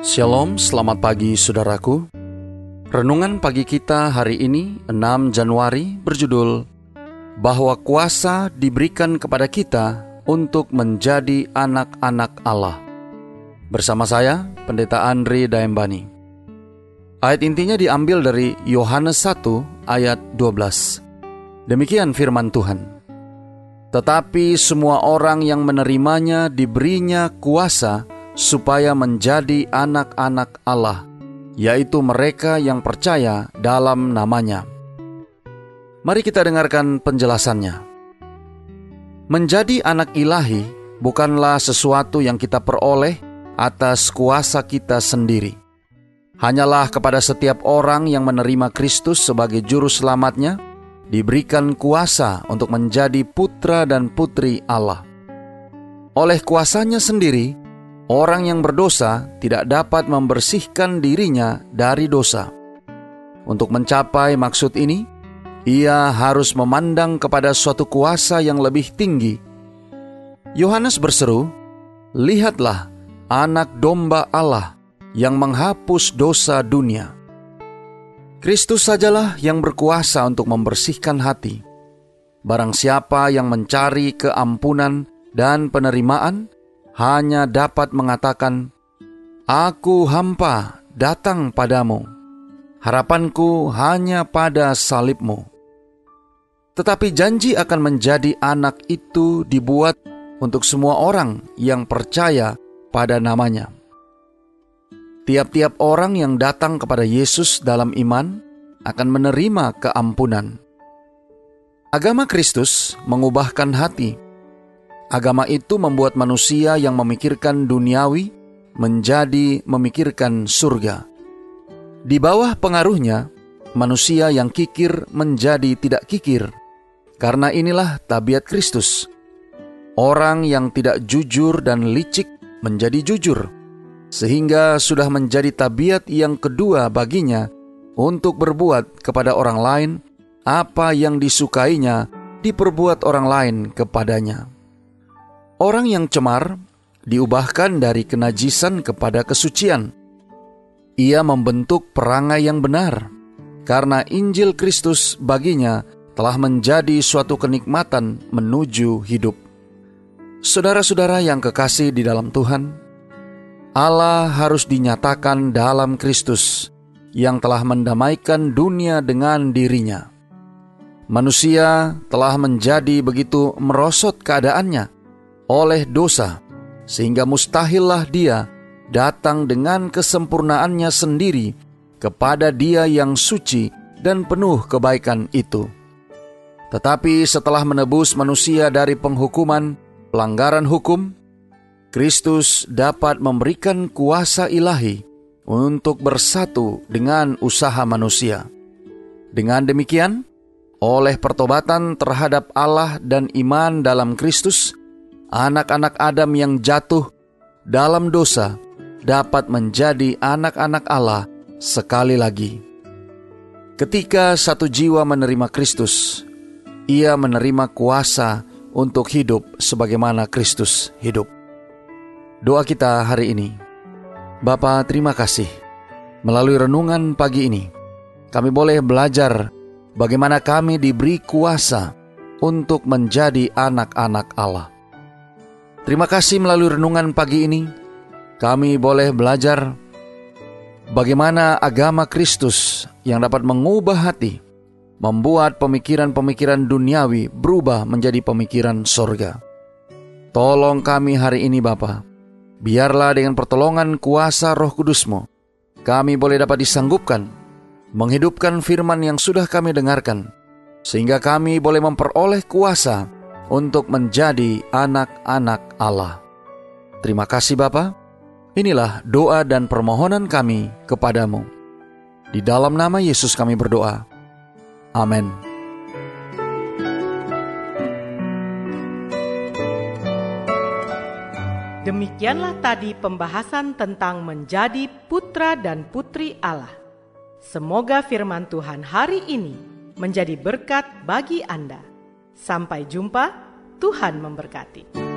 Shalom, selamat pagi saudaraku. Renungan pagi kita hari ini 6 Januari berjudul Bahwa kuasa diberikan kepada kita untuk menjadi anak-anak Allah. Bersama saya, Pendeta Andri Daembani. Ayat intinya diambil dari Yohanes 1 ayat 12. Demikian firman Tuhan. Tetapi semua orang yang menerimanya diberinya kuasa supaya menjadi anak-anak Allah, yaitu mereka yang percaya dalam namanya. Mari kita dengarkan penjelasannya. Menjadi anak ilahi bukanlah sesuatu yang kita peroleh atas kuasa kita sendiri. Hanyalah kepada setiap orang yang menerima Kristus sebagai juru selamatnya, diberikan kuasa untuk menjadi putra dan putri Allah. Oleh kuasanya sendiri, orang yang berdosa tidak dapat membersihkan dirinya dari dosa. Untuk mencapai maksud ini, ia harus memandang kepada suatu kuasa yang lebih tinggi. Yohanes berseru, "Lihatlah, Anak Domba Allah yang menghapus dosa dunia." Kristus sajalah yang berkuasa untuk membersihkan hati. Barang siapa yang mencari keampunan dan penerimaan, hanya dapat mengatakan, Aku hampa datang padamu. Harapanku hanya pada salibmu. Tetapi janji akan menjadi anak itu dibuat untuk semua orang yang percaya pada namanya. Tiap-tiap orang yang datang kepada Yesus dalam iman akan menerima keampunan. Agama Kristus mengubahkan hati Agama itu membuat manusia yang memikirkan duniawi menjadi memikirkan surga. Di bawah pengaruhnya, manusia yang kikir menjadi tidak kikir. Karena inilah tabiat Kristus. Orang yang tidak jujur dan licik menjadi jujur, sehingga sudah menjadi tabiat yang kedua baginya untuk berbuat kepada orang lain apa yang disukainya diperbuat orang lain kepadanya. Orang yang cemar diubahkan dari kenajisan kepada kesucian. Ia membentuk perangai yang benar, karena Injil Kristus baginya telah menjadi suatu kenikmatan menuju hidup. Saudara-saudara yang kekasih di dalam Tuhan, Allah harus dinyatakan dalam Kristus yang telah mendamaikan dunia dengan dirinya. Manusia telah menjadi begitu merosot keadaannya oleh dosa, sehingga mustahillah dia datang dengan kesempurnaannya sendiri kepada Dia yang suci dan penuh kebaikan itu. Tetapi setelah menebus manusia dari penghukuman pelanggaran hukum, Kristus dapat memberikan kuasa ilahi untuk bersatu dengan usaha manusia. Dengan demikian, oleh pertobatan terhadap Allah dan iman dalam Kristus, anak-anak Adam yang jatuh dalam dosa dapat menjadi anak-anak Allah sekali lagi. Ketika satu jiwa menerima Kristus, ia menerima kuasa untuk hidup sebagaimana Kristus hidup. Doa kita hari ini. Bapa, terima kasih. Melalui renungan pagi ini, kami boleh belajar bagaimana kami diberi kuasa untuk menjadi anak-anak Allah. Terima kasih melalui renungan pagi ini, kami boleh belajar bagaimana agama Kristus yang dapat mengubah hati, membuat pemikiran-pemikiran duniawi berubah menjadi pemikiran sorga. Tolong kami hari ini Bapa, biarlah dengan pertolongan kuasa roh kudusmu, kami boleh dapat disanggupkan, menghidupkan firman yang sudah kami dengarkan, sehingga kami boleh memperoleh kuasa untuk menjadi anak-anak Allah. Terima kasih Bapa. Inilah doa dan permohonan kami kepadamu. Di dalam nama Yesus kami berdoa. Amin. Demikianlah tadi pembahasan tentang menjadi putra dan putri Allah. Semoga firman Tuhan hari ini menjadi berkat bagi Anda. Sampai jumpa, Tuhan memberkati.